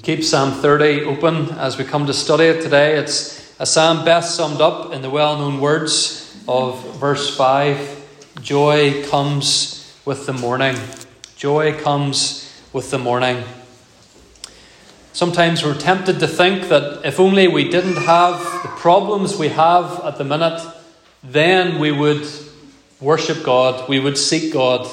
Keep Psalm 30 open as we come to study it today. It's a psalm best summed up in the well known words of verse 5 Joy comes with the morning. Joy comes with the morning. Sometimes we're tempted to think that if only we didn't have the problems we have at the minute, then we would worship God, we would seek God.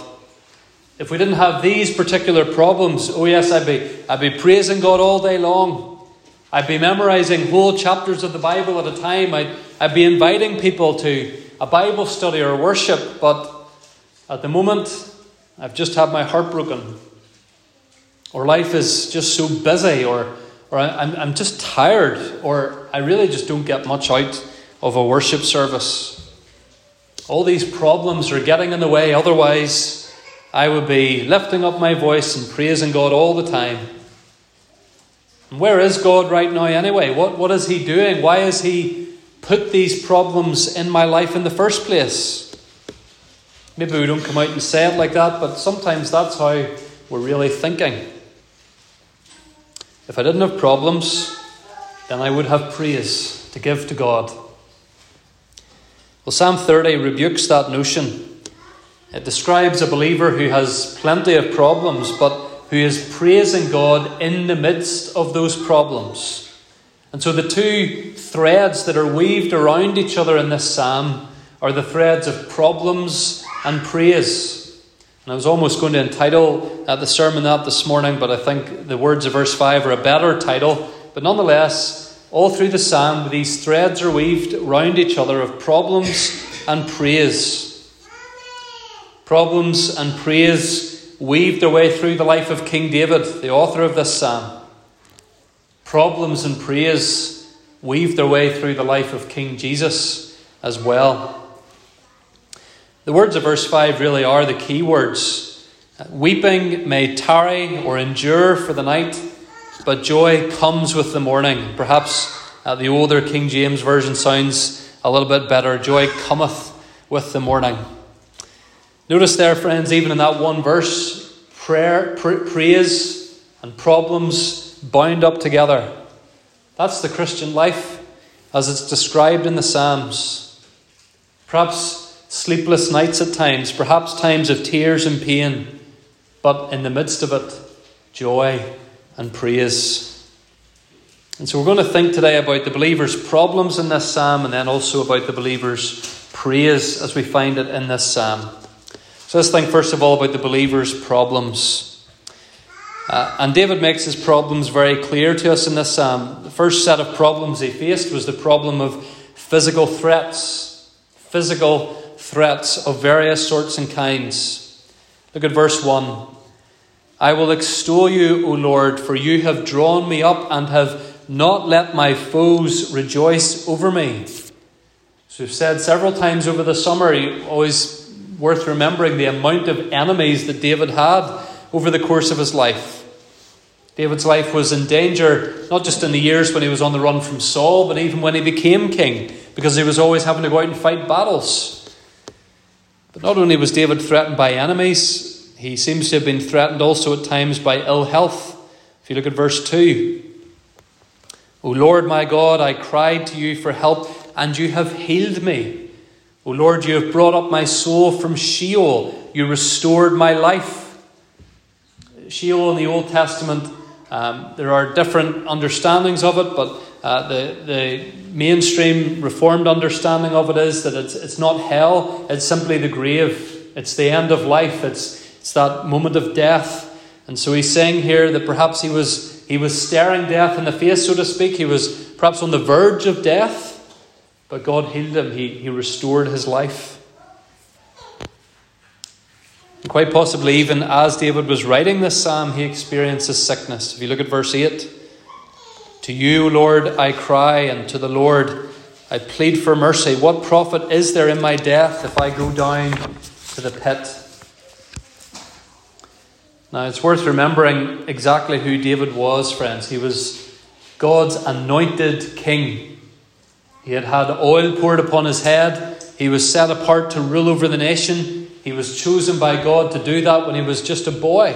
If we didn't have these particular problems, oh yes, I'd be, I'd be praising God all day long. I'd be memorizing whole chapters of the Bible at a time. I'd, I'd be inviting people to a Bible study or worship, but at the moment, I've just had my heart broken. Or life is just so busy, or, or I'm, I'm just tired, or I really just don't get much out of a worship service. All these problems are getting in the way, otherwise, I would be lifting up my voice and praising God all the time. And where is God right now, anyway? What, what is He doing? Why has He put these problems in my life in the first place? Maybe we don't come out and say it like that, but sometimes that's how we're really thinking. If I didn't have problems, then I would have praise to give to God. Well, Psalm 30 rebukes that notion. It describes a believer who has plenty of problems, but who is praising God in the midst of those problems. And so the two threads that are weaved around each other in this psalm are the threads of problems and praise. And I was almost going to entitle the sermon that this morning, but I think the words of verse 5 are a better title. But nonetheless, all through the psalm, these threads are weaved round each other of problems and praise. Problems and praise weave their way through the life of King David, the author of this psalm. Problems and praise weave their way through the life of King Jesus as well. The words of verse 5 really are the key words. Weeping may tarry or endure for the night, but joy comes with the morning. Perhaps uh, the older King James Version sounds a little bit better. Joy cometh with the morning. Notice there, friends, even in that one verse, prayer, pr- praise, and problems bound up together. That's the Christian life as it's described in the Psalms. Perhaps sleepless nights at times, perhaps times of tears and pain, but in the midst of it, joy and praise. And so we're going to think today about the believer's problems in this psalm and then also about the believer's praise as we find it in this psalm. So let's think first of all about the believer's problems. Uh, and David makes his problems very clear to us in this psalm. The first set of problems he faced was the problem of physical threats, physical threats of various sorts and kinds. Look at verse 1. I will extol you, O Lord, for you have drawn me up and have not let my foes rejoice over me. So we've said several times over the summer, you always worth remembering the amount of enemies that David had over the course of his life. David's life was in danger, not just in the years when he was on the run from Saul, but even when he became king, because he was always having to go out and fight battles. But not only was David threatened by enemies, he seems to have been threatened also at times by ill health. If you look at verse 2 O Lord my God, I cried to you for help, and you have healed me. O Lord, you have brought up my soul from Sheol. You restored my life. Sheol in the Old Testament, um, there are different understandings of it, but uh, the, the mainstream Reformed understanding of it is that it's, it's not hell, it's simply the grave. It's the end of life, it's, it's that moment of death. And so he's saying here that perhaps he was, he was staring death in the face, so to speak. He was perhaps on the verge of death. But God healed him, He, he restored his life. And quite possibly, even as David was writing this psalm, he experiences sickness. If you look at verse 8 To you, Lord, I cry, and to the Lord I plead for mercy. What profit is there in my death if I go down to the pit? Now, it's worth remembering exactly who David was, friends. He was God's anointed king. He had had oil poured upon his head. He was set apart to rule over the nation. He was chosen by God to do that when he was just a boy.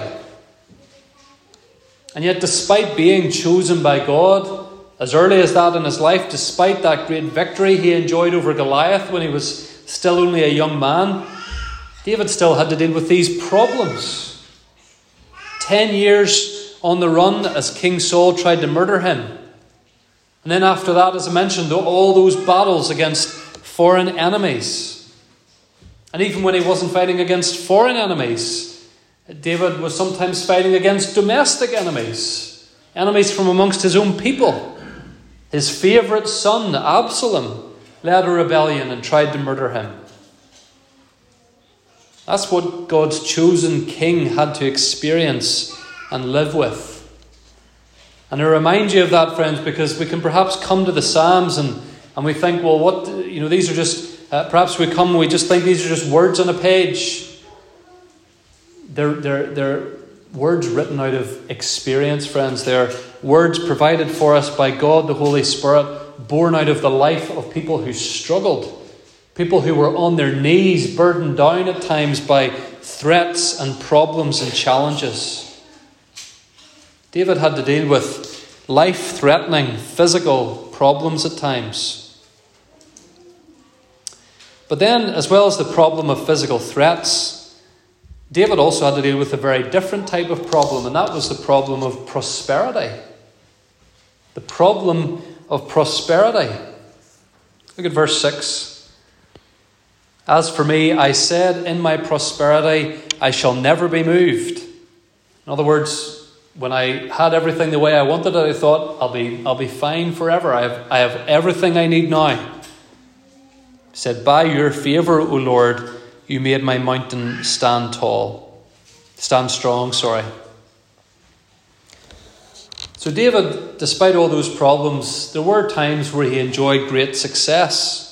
And yet, despite being chosen by God, as early as that in his life, despite that great victory he enjoyed over Goliath when he was still only a young man, David still had to deal with these problems. Ten years on the run as King Saul tried to murder him. And then after that, as I mentioned, all those battles against foreign enemies. And even when he wasn't fighting against foreign enemies, David was sometimes fighting against domestic enemies, enemies from amongst his own people. His favourite son, Absalom, led a rebellion and tried to murder him. That's what God's chosen king had to experience and live with. And I remind you of that, friends, because we can perhaps come to the Psalms and, and we think, well, what, you know, these are just, uh, perhaps we come and we just think these are just words on a page. They're, they're, they're words written out of experience, friends. They're words provided for us by God, the Holy Spirit, born out of the life of people who struggled People who were on their knees, burdened down at times by threats and problems and challenges. David had to deal with life threatening physical problems at times. But then, as well as the problem of physical threats, David also had to deal with a very different type of problem, and that was the problem of prosperity. The problem of prosperity. Look at verse 6. As for me, I said in my prosperity, I shall never be moved. In other words, when I had everything the way I wanted it, I thought, I'll be, I'll be fine forever. I have, I have everything I need now. He said, By your favour, O Lord, you made my mountain stand tall. Stand strong, sorry. So, David, despite all those problems, there were times where he enjoyed great success.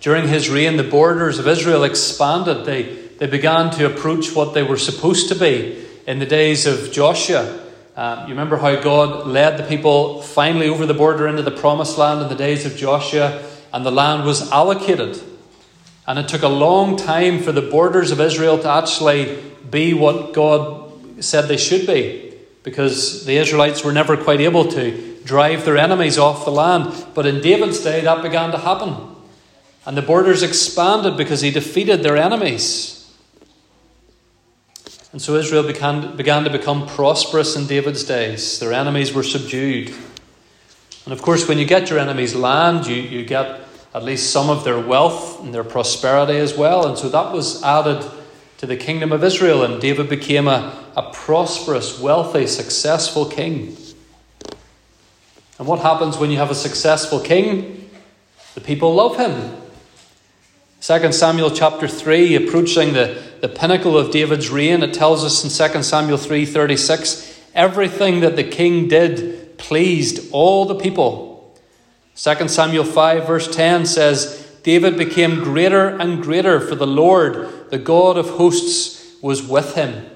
During his reign, the borders of Israel expanded. They, they began to approach what they were supposed to be in the days of Joshua. Um, you remember how God led the people finally over the border into the promised land in the days of Joshua, and the land was allocated. And it took a long time for the borders of Israel to actually be what God said they should be, because the Israelites were never quite able to drive their enemies off the land. But in David's day, that began to happen. And the borders expanded because he defeated their enemies. And so Israel began, began to become prosperous in David's days. Their enemies were subdued. And of course, when you get your enemies' land, you, you get at least some of their wealth and their prosperity as well. And so that was added to the kingdom of Israel, and David became a, a prosperous, wealthy, successful king. And what happens when you have a successful king? The people love him. 2 Samuel chapter 3, approaching the, the pinnacle of David's reign, it tells us in 2 Samuel 3:36, everything that the king did pleased all the people. 2 Samuel 5 verse 10 says, David became greater and greater, for the Lord, the God of hosts, was with him.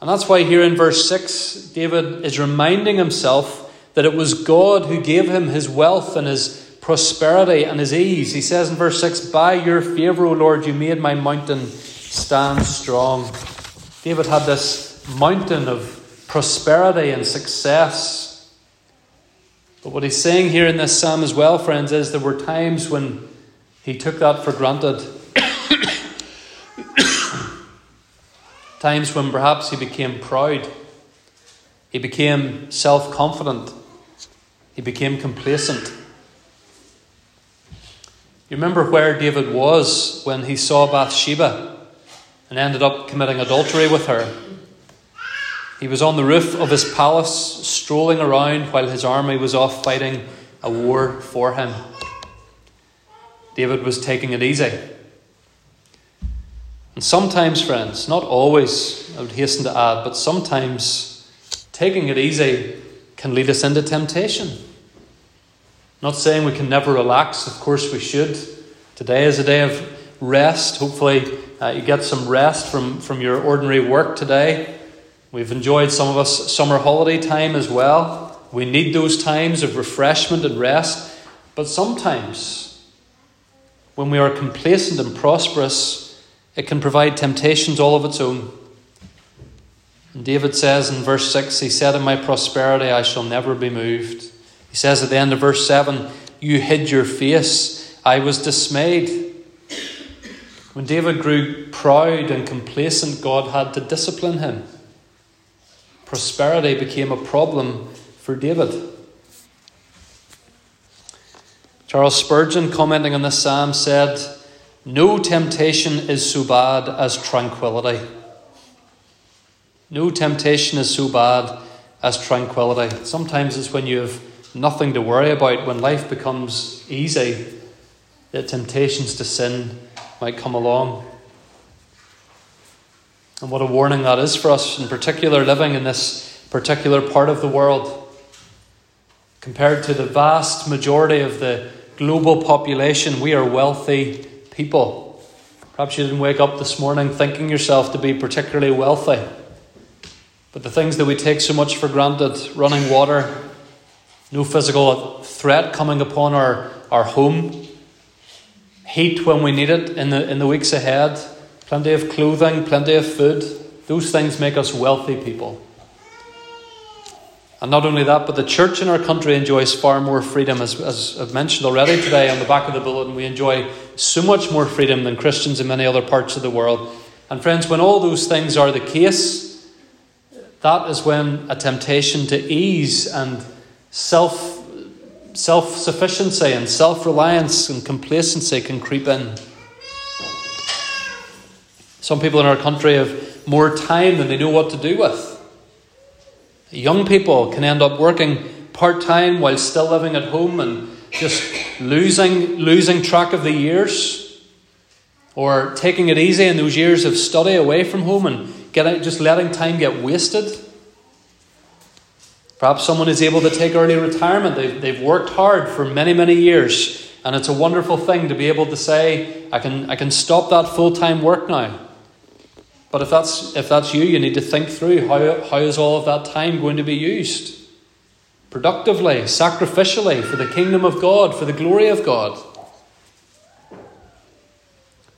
And that's why here in verse 6, David is reminding himself that it was God who gave him his wealth and his prosperity and his ease. He says in verse 6 By your favour, O Lord, you made my mountain stand strong. David had this mountain of prosperity and success. But what he's saying here in this psalm as well, friends, is there were times when he took that for granted. times when perhaps he became proud, he became self confident, he became complacent. You remember where David was when he saw Bathsheba and ended up committing adultery with her? He was on the roof of his palace, strolling around while his army was off fighting a war for him. David was taking it easy. And sometimes, friends, not always, I would hasten to add, but sometimes taking it easy can lead us into temptation. Not saying we can never relax, of course we should. Today is a day of rest. Hopefully, uh, you get some rest from, from your ordinary work today. We've enjoyed some of us summer holiday time as well. We need those times of refreshment and rest. But sometimes, when we are complacent and prosperous, it can provide temptations all of its own. And David says in verse 6, He said, In my prosperity I shall never be moved. He says at the end of verse 7, You hid your face, I was dismayed. When David grew proud and complacent, God had to discipline him. Prosperity became a problem for David. Charles Spurgeon, commenting on this psalm, said, No temptation is so bad as tranquility. No temptation is so bad as tranquility. Sometimes it's when you have nothing to worry about, when life becomes easy, that temptations to sin might come along. And what a warning that is for us, in particular, living in this particular part of the world. Compared to the vast majority of the global population, we are wealthy people. Perhaps you didn't wake up this morning thinking yourself to be particularly wealthy. But the things that we take so much for granted running water, no physical threat coming upon our, our home, heat when we need it in the, in the weeks ahead, plenty of clothing, plenty of food those things make us wealthy people. And not only that, but the church in our country enjoys far more freedom, as, as I've mentioned already today on the back of the bulletin. We enjoy so much more freedom than Christians in many other parts of the world. And friends, when all those things are the case, that is when a temptation to ease and self self sufficiency and self reliance and complacency can creep in. Some people in our country have more time than they know what to do with. Young people can end up working part time while still living at home and just losing, losing track of the years. Or taking it easy in those years of study away from home and getting, just letting time get wasted. Perhaps someone is able to take early retirement. They've, they've worked hard for many, many years, and it's a wonderful thing to be able to say, I can, I can stop that full time work now. But if that's, if that's you, you need to think through how, how is all of that time going to be used? Productively, sacrificially, for the kingdom of God, for the glory of God.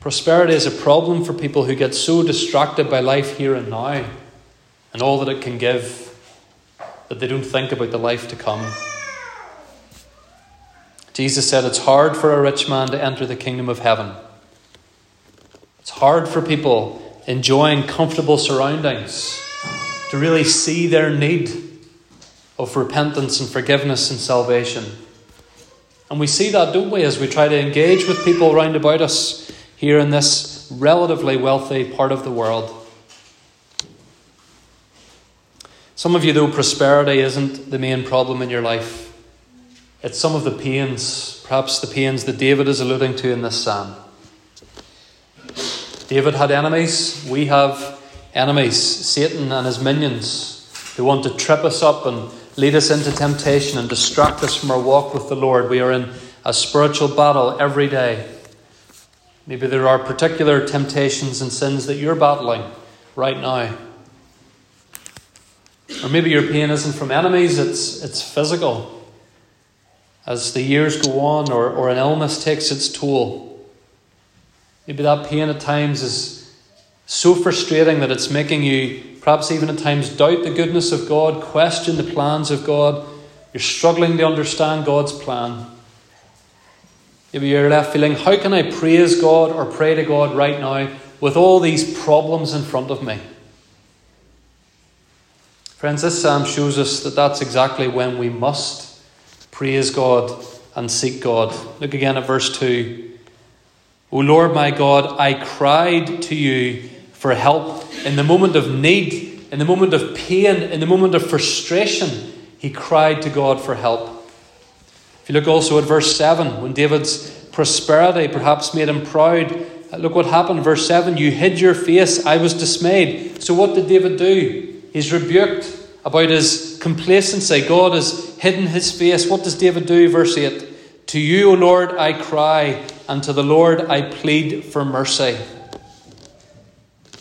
Prosperity is a problem for people who get so distracted by life here and now and all that it can give that they don't think about the life to come. Jesus said it's hard for a rich man to enter the kingdom of heaven. It's hard for people enjoying comfortable surroundings, to really see their need of repentance and forgiveness and salvation. And we see that, don't we, as we try to engage with people round about us here in this relatively wealthy part of the world. Some of you, though, prosperity isn't the main problem in your life. It's some of the pains, perhaps the pains that David is alluding to in this psalm. David had enemies. We have enemies, Satan and his minions, who want to trip us up and lead us into temptation and distract us from our walk with the Lord. We are in a spiritual battle every day. Maybe there are particular temptations and sins that you're battling right now. Or maybe your pain isn't from enemies, it's, it's physical. As the years go on, or, or an illness takes its toll. Maybe that pain at times is so frustrating that it's making you, perhaps even at times, doubt the goodness of God, question the plans of God. You're struggling to understand God's plan. Maybe you're left feeling, how can I praise God or pray to God right now with all these problems in front of me? Friends, this psalm shows us that that's exactly when we must praise God and seek God. Look again at verse 2. O Lord my God, I cried to you for help in the moment of need, in the moment of pain, in the moment of frustration. He cried to God for help. If you look also at verse 7, when David's prosperity perhaps made him proud, look what happened. Verse 7 You hid your face, I was dismayed. So what did David do? He's rebuked about his complacency. God has hidden his face. What does David do? Verse 8 To you, O Lord, I cry and to the Lord I plead for mercy.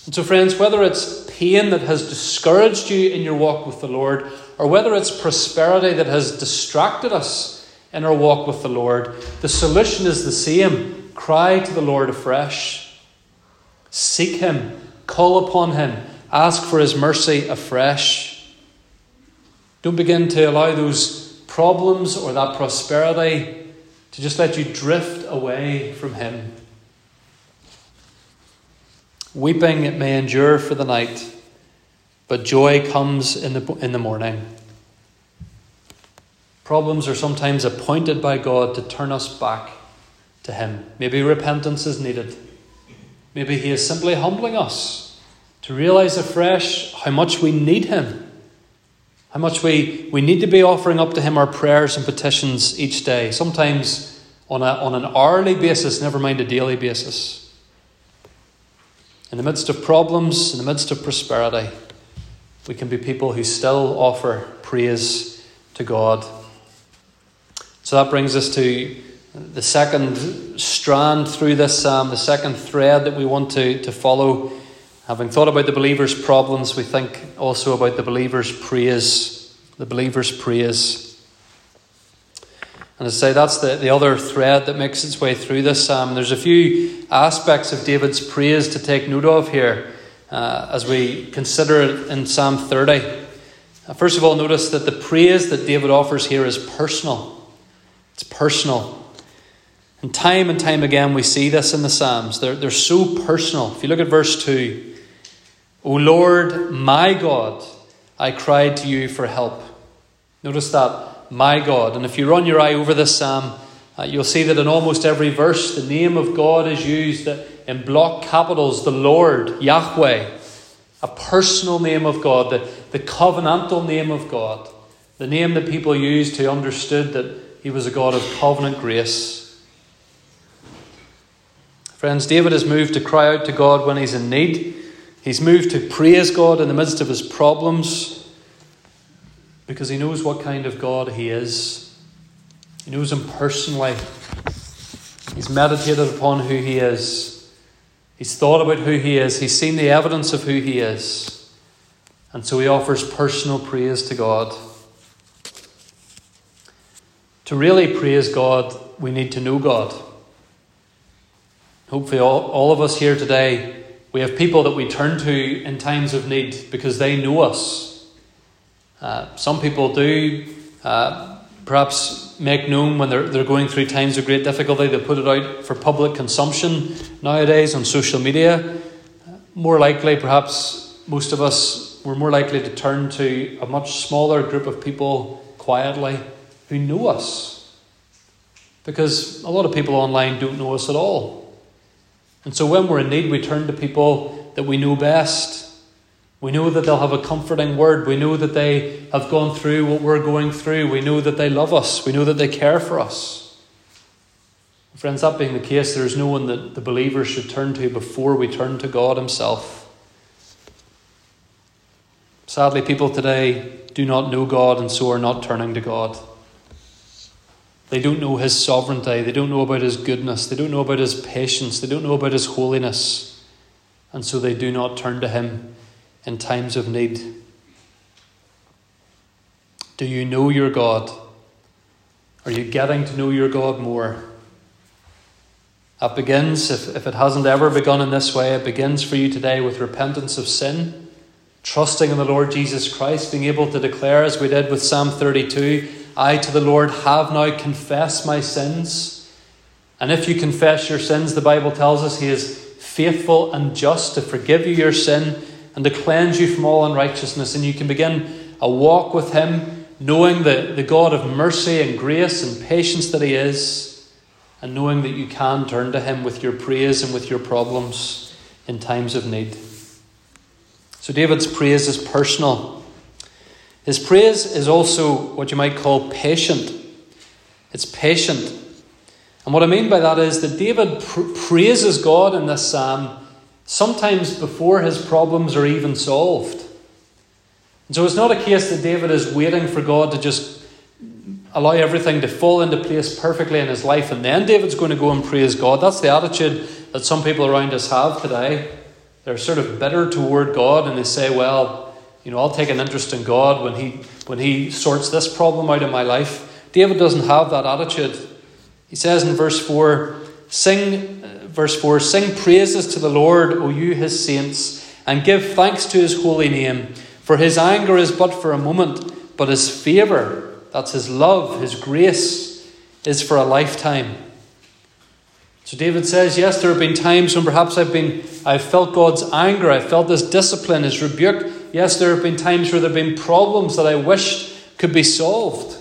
And so, friends, whether it's pain that has discouraged you in your walk with the Lord, or whether it's prosperity that has distracted us in our walk with the Lord, the solution is the same cry to the Lord afresh. Seek Him, call upon Him, Ask for his mercy afresh. Don't begin to allow those problems or that prosperity to just let you drift away from him. Weeping it may endure for the night, but joy comes in the, in the morning. Problems are sometimes appointed by God to turn us back to Him. Maybe repentance is needed. Maybe He is simply humbling us to realize afresh how much we need Him, how much we, we need to be offering up to Him our prayers and petitions each day, sometimes on, a, on an hourly basis, never mind a daily basis. In the midst of problems, in the midst of prosperity, we can be people who still offer praise to God. So that brings us to the second strand through this psalm, the second thread that we want to, to follow. Having thought about the believer's problems, we think also about the believer's praise. The believer's praise. And I say that's the, the other thread that makes its way through this psalm. There's a few aspects of David's praise to take note of here uh, as we consider it in Psalm 30. Uh, first of all, notice that the praise that David offers here is personal. It's personal. And time and time again, we see this in the Psalms. They're, they're so personal. If you look at verse 2, O Lord, my God, I cried to you for help. Notice that my God. And if you run your eye over this psalm, uh, you'll see that in almost every verse, the name of God is used in block capitals the Lord, Yahweh, a personal name of God, the, the covenantal name of God, the name that people used who understood that He was a God of covenant grace. Friends, David is moved to cry out to God when he's in need. He's moved to praise God in the midst of his problems because he knows what kind of God he is. He knows him personally. He's meditated upon who he is. He's thought about who he is. He's seen the evidence of who he is. And so he offers personal praise to God. To really praise God, we need to know God. Hopefully, all, all of us here today, we have people that we turn to in times of need because they know us. Uh, some people do uh, perhaps make known when they're, they're going through times of great difficulty, they put it out for public consumption nowadays on social media. More likely, perhaps most of us were more likely to turn to a much smaller group of people quietly who know us. Because a lot of people online don't know us at all. And so when we're in need, we turn to people that we know best we know that they'll have a comforting word. We know that they have gone through what we're going through. We know that they love us. We know that they care for us. Friends, that being the case, there is no one that the believers should turn to before we turn to God Himself. Sadly, people today do not know God and so are not turning to God. They don't know His sovereignty. They don't know about His goodness. They don't know about His patience. They don't know about His holiness. And so they do not turn to Him in times of need? Do you know your God? Are you getting to know your God more? That begins, if, if it hasn't ever begun in this way, it begins for you today with repentance of sin, trusting in the Lord Jesus Christ, being able to declare, as we did with Psalm 32, I to the Lord have now confessed my sins. And if you confess your sins, the Bible tells us He is faithful and just to forgive you your sin and to cleanse you from all unrighteousness. And you can begin a walk with Him, knowing the, the God of mercy and grace and patience that He is, and knowing that you can turn to Him with your praise and with your problems in times of need. So, David's praise is personal. His praise is also what you might call patient. It's patient. And what I mean by that is that David pr- praises God in this psalm sometimes before his problems are even solved. And so it's not a case that David is waiting for God to just allow everything to fall into place perfectly in his life and then David's going to go and praise God. That's the attitude that some people around us have today. They're sort of bitter toward God and they say, well, you know, I'll take an interest in God when he when he sorts this problem out in my life. David doesn't have that attitude. He says in verse 4, sing uh, verse 4 Sing praises to the Lord, O you his saints. and give thanks to his holy name. For his anger is but for a moment, but his favour, that's his love, his grace, is for a lifetime. So David says, Yes, there have been times when perhaps I've been I've felt God's anger, I've felt his discipline, his rebuke. Yes, there have been times where there have been problems that I wished could be solved.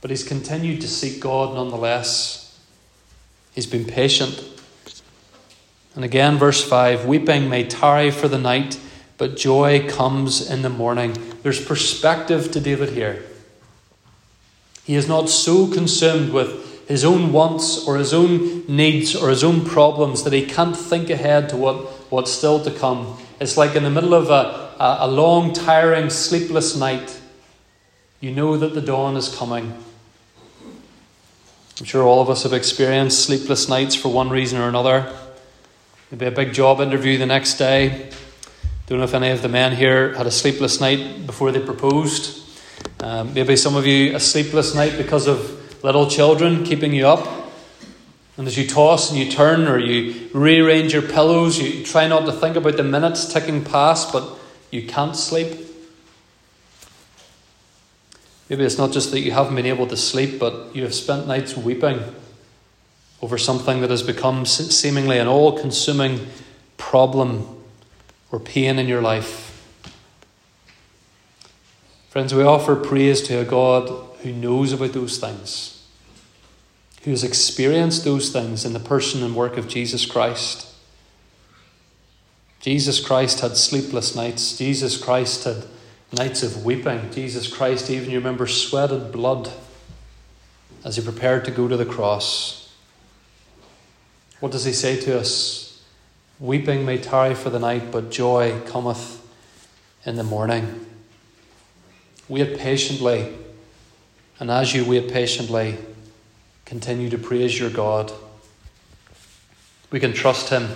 But he's continued to seek God nonetheless. He's been patient. And again, verse 5 Weeping may tarry for the night, but joy comes in the morning. There's perspective to David here. He is not so consumed with his own wants or his own needs or his own problems that he can't think ahead to what, what's still to come. It's like in the middle of a, a, long, tiring, sleepless night, you know that the dawn is coming. I'm sure all of us have experienced sleepless nights for one reason or another. Maybe a big job interview the next day. Don't know if any of the men here had a sleepless night before they proposed. Um, maybe some of you a sleepless night because of little children keeping you up. And as you toss and you turn or you rearrange your pillows, you try not to think about the minutes ticking past, but you can't sleep. Maybe it's not just that you haven't been able to sleep, but you have spent nights weeping over something that has become seemingly an all consuming problem or pain in your life. Friends, we offer praise to a God who knows about those things, who has experienced those things in the person and work of Jesus Christ. Jesus Christ had sleepless nights. Jesus Christ had nights of weeping. Jesus Christ, even you remember, sweated blood as he prepared to go to the cross. What does he say to us? Weeping may tarry for the night, but joy cometh in the morning. Wait patiently, and as you wait patiently, continue to praise your God. We can trust Him.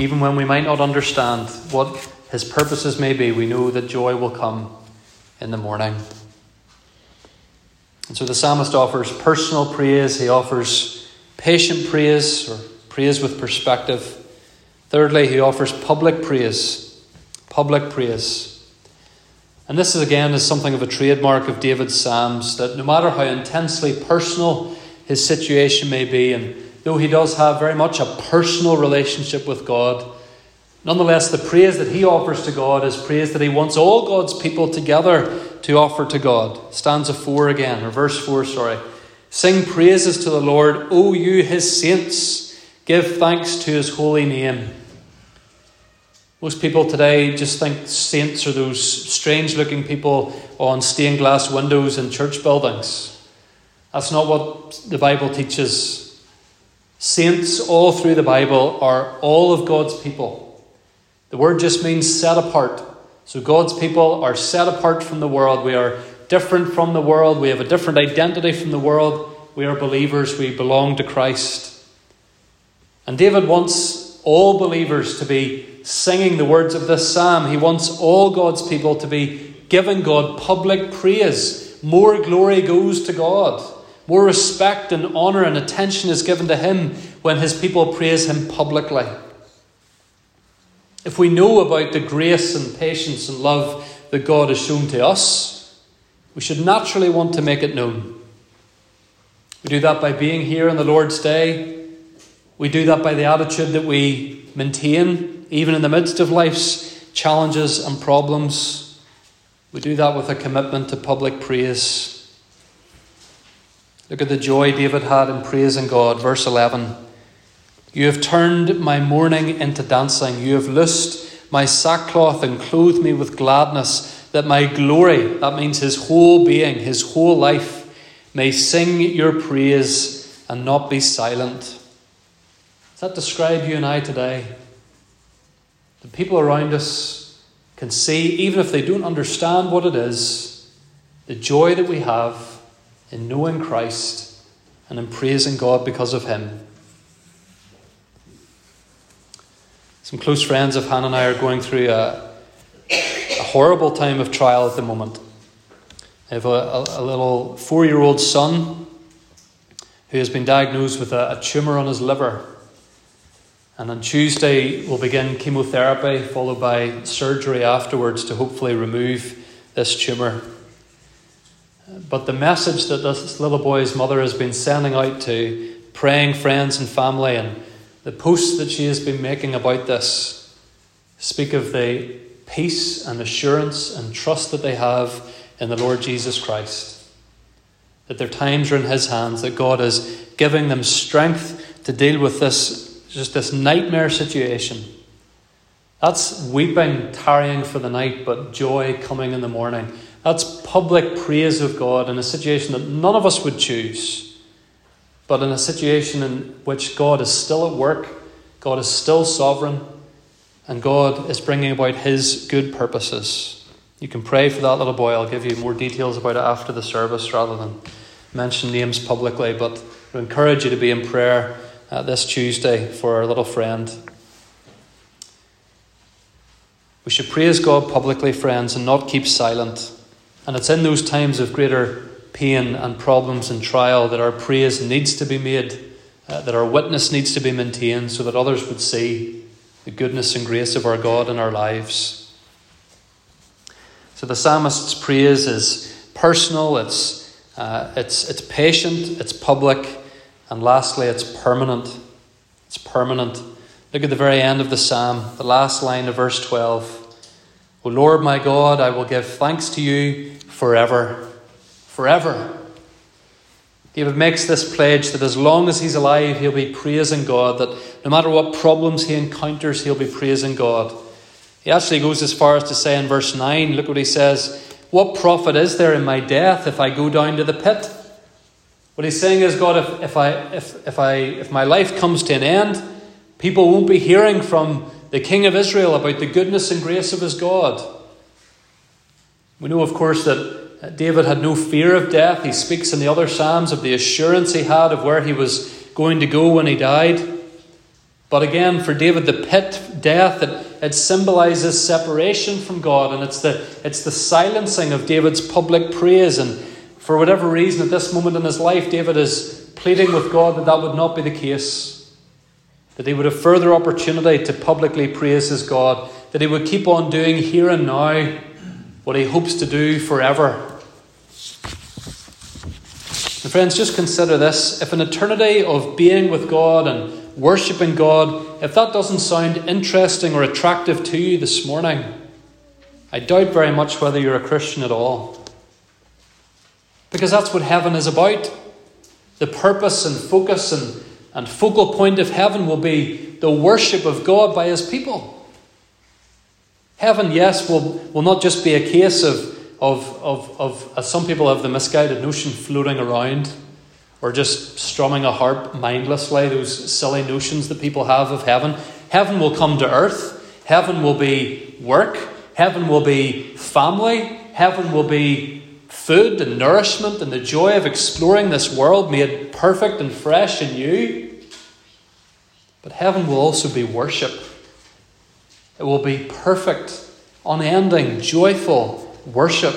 Even when we might not understand what His purposes may be, we know that joy will come in the morning. And so the psalmist offers personal praise, he offers patient praise or praise with perspective. Thirdly, he offers public praise. Public praise. And this is again is something of a trademark of David's Psalms that no matter how intensely personal his situation may be, and though he does have very much a personal relationship with God, nonetheless the praise that he offers to God is praise that he wants all God's people together to offer to God. Stanza 4 again, or verse 4, sorry. Sing praises to the Lord, O you his saints. Give thanks to his holy name. Most people today just think saints are those strange looking people on stained glass windows in church buildings. That's not what the Bible teaches. Saints all through the Bible are all of God's people. The word just means set apart. So God's people are set apart from the world. We are different from the world. We have a different identity from the world. We are believers. We belong to Christ. And David wants all believers to be singing the words of this psalm. He wants all God's people to be giving God public praise. More glory goes to God. More respect and honour and attention is given to Him when His people praise Him publicly. If we know about the grace and patience and love that God has shown to us, we should naturally want to make it known. We do that by being here on the Lord's Day. We do that by the attitude that we maintain, even in the midst of life's challenges and problems. We do that with a commitment to public praise. Look at the joy David had in praising God. Verse 11 You have turned my mourning into dancing. You have loosed my sackcloth and clothed me with gladness that my glory, that means his whole being, his whole life, may sing your praise and not be silent. Does that describe you and I today? The people around us can see, even if they don't understand what it is, the joy that we have in knowing Christ and in praising God because of Him. Some close friends of Hannah and I are going through a, horrible time of trial at the moment. I have a, a, a little four year old son who has been diagnosed with a, a tumour on his liver. And on Tuesday, we'll begin chemotherapy, followed by surgery afterwards to hopefully remove this tumour. But the message that this little boy's mother has been sending out to praying friends and family and the posts that she has been making about this speak of the peace and assurance and trust that they have in the Lord Jesus Christ. That their times are in His hands, that God is giving them strength to deal with this, just this nightmare situation. That's weeping, tarrying for the night, but joy coming in the morning. That's public praise of God in a situation that none of us would choose, but in a situation in which God is still at work, God is still sovereign, and God is bringing about His good purposes. You can pray for that little boy. I'll give you more details about it after the service rather than mention names publicly, but I encourage you to be in prayer uh, this Tuesday for our little friend. We should praise God publicly, friends, and not keep silent. And it's in those times of greater pain and problems and trial that our praise needs to be made, uh, that our witness needs to be maintained so that others would see the goodness and grace of our God in our lives. So the psalmist's praise is personal, it's, uh, it's, it's patient, it's public, and lastly, it's permanent. It's permanent. Look at the very end of the psalm, the last line of verse 12. O Lord my God, I will give thanks to you forever. Forever. David makes this pledge that as long as he's alive, he'll be praising God, that no matter what problems he encounters, he'll be praising God. He actually goes as far as to say in verse 9, look what he says What profit is there in my death if I go down to the pit? What he's saying is, God, if, if, I, if, if, I, if my life comes to an end, people won't be hearing from the King of Israel about the goodness and grace of his God. We know, of course, that David had no fear of death. He speaks in the other Psalms of the assurance he had of where he was going to go when he died. But again, for David, the pit, death, it, it symbolizes separation from God, and it's the, it's the silencing of David's public praise. And for whatever reason, at this moment in his life, David is pleading with God that that would not be the case. That he would have further opportunity to publicly praise his God. That he would keep on doing here and now what he hopes to do forever. And friends, just consider this. If an eternity of being with God and worshipping God, if that doesn't sound interesting or attractive to you this morning, I doubt very much whether you're a Christian at all. Because that's what heaven is about. The purpose and focus and, and focal point of heaven will be the worship of God by his people. Heaven, yes, will, will not just be a case of, of, of, of, as some people have the misguided notion, floating around or just strumming a harp mindlessly, those silly notions that people have of heaven. Heaven will come to earth. Heaven will be work. Heaven will be family. Heaven will be food and nourishment and the joy of exploring this world made perfect and fresh and new. But heaven will also be worship. It will be perfect, unending, joyful worship.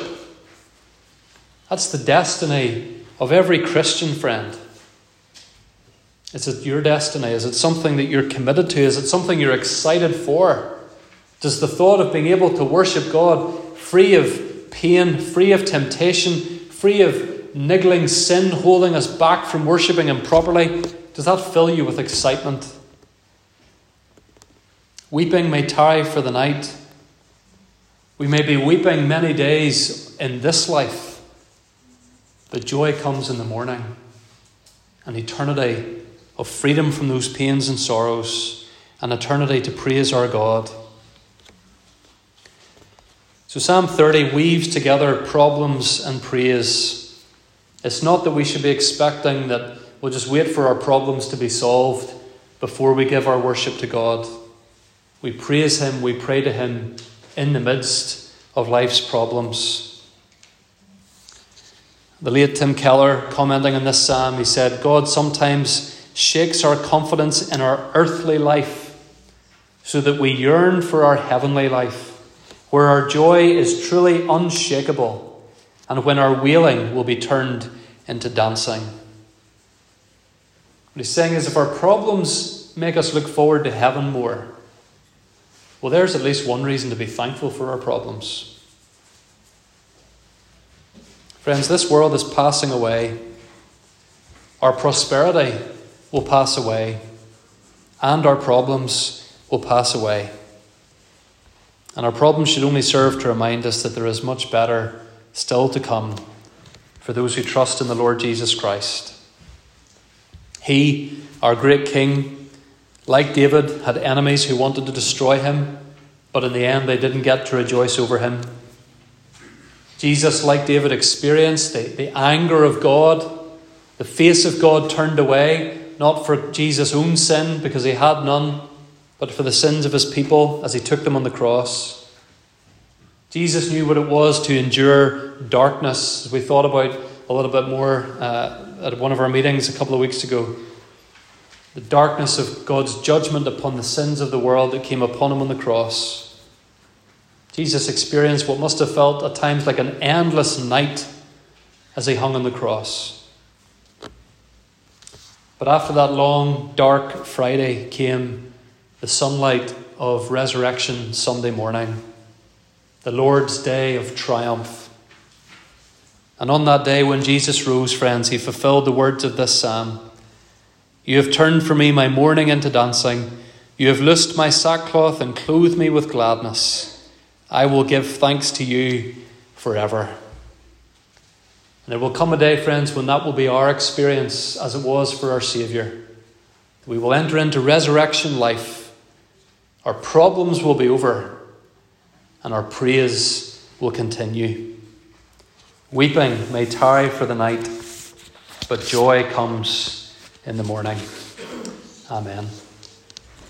That's the destiny of every Christian friend. Is it your destiny? Is it something that you're committed to? Is it something you're excited for? Does the thought of being able to worship God free of pain, free of temptation, free of niggling sin holding us back from worshipping Him properly, does that fill you with excitement? Weeping may tarry for the night. We may be weeping many days in this life, but joy comes in the morning. An eternity of freedom from those pains and sorrows, an eternity to praise our God. So, Psalm 30 weaves together problems and praise. It's not that we should be expecting that we'll just wait for our problems to be solved before we give our worship to God. We praise Him, we pray to Him in the midst of life's problems. The late Tim Keller, commenting on this psalm, he said, God sometimes shakes our confidence in our earthly life so that we yearn for our heavenly life, where our joy is truly unshakable and when our wailing will be turned into dancing. What he's saying is if our problems make us look forward to heaven more. Well, there's at least one reason to be thankful for our problems. Friends, this world is passing away. Our prosperity will pass away, and our problems will pass away. And our problems should only serve to remind us that there is much better still to come for those who trust in the Lord Jesus Christ. He, our great King, like David, had enemies who wanted to destroy him, but in the end they didn't get to rejoice over him. Jesus, like David, experienced the, the anger of God, the face of God turned away, not for Jesus' own sin, because he had none, but for the sins of his people as he took them on the cross. Jesus knew what it was to endure darkness, as we thought about a little bit more uh, at one of our meetings a couple of weeks ago. The darkness of God's judgment upon the sins of the world that came upon him on the cross. Jesus experienced what must have felt at times like an endless night as he hung on the cross. But after that long, dark Friday came the sunlight of resurrection Sunday morning, the Lord's day of triumph. And on that day when Jesus rose, friends, he fulfilled the words of this psalm You have turned for me my mourning into dancing. You have loosed my sackcloth and clothed me with gladness. I will give thanks to you forever. And there will come a day, friends, when that will be our experience as it was for our Saviour. We will enter into resurrection life. Our problems will be over, and our praise will continue. Weeping may tarry for the night, but joy comes in the morning. Amen.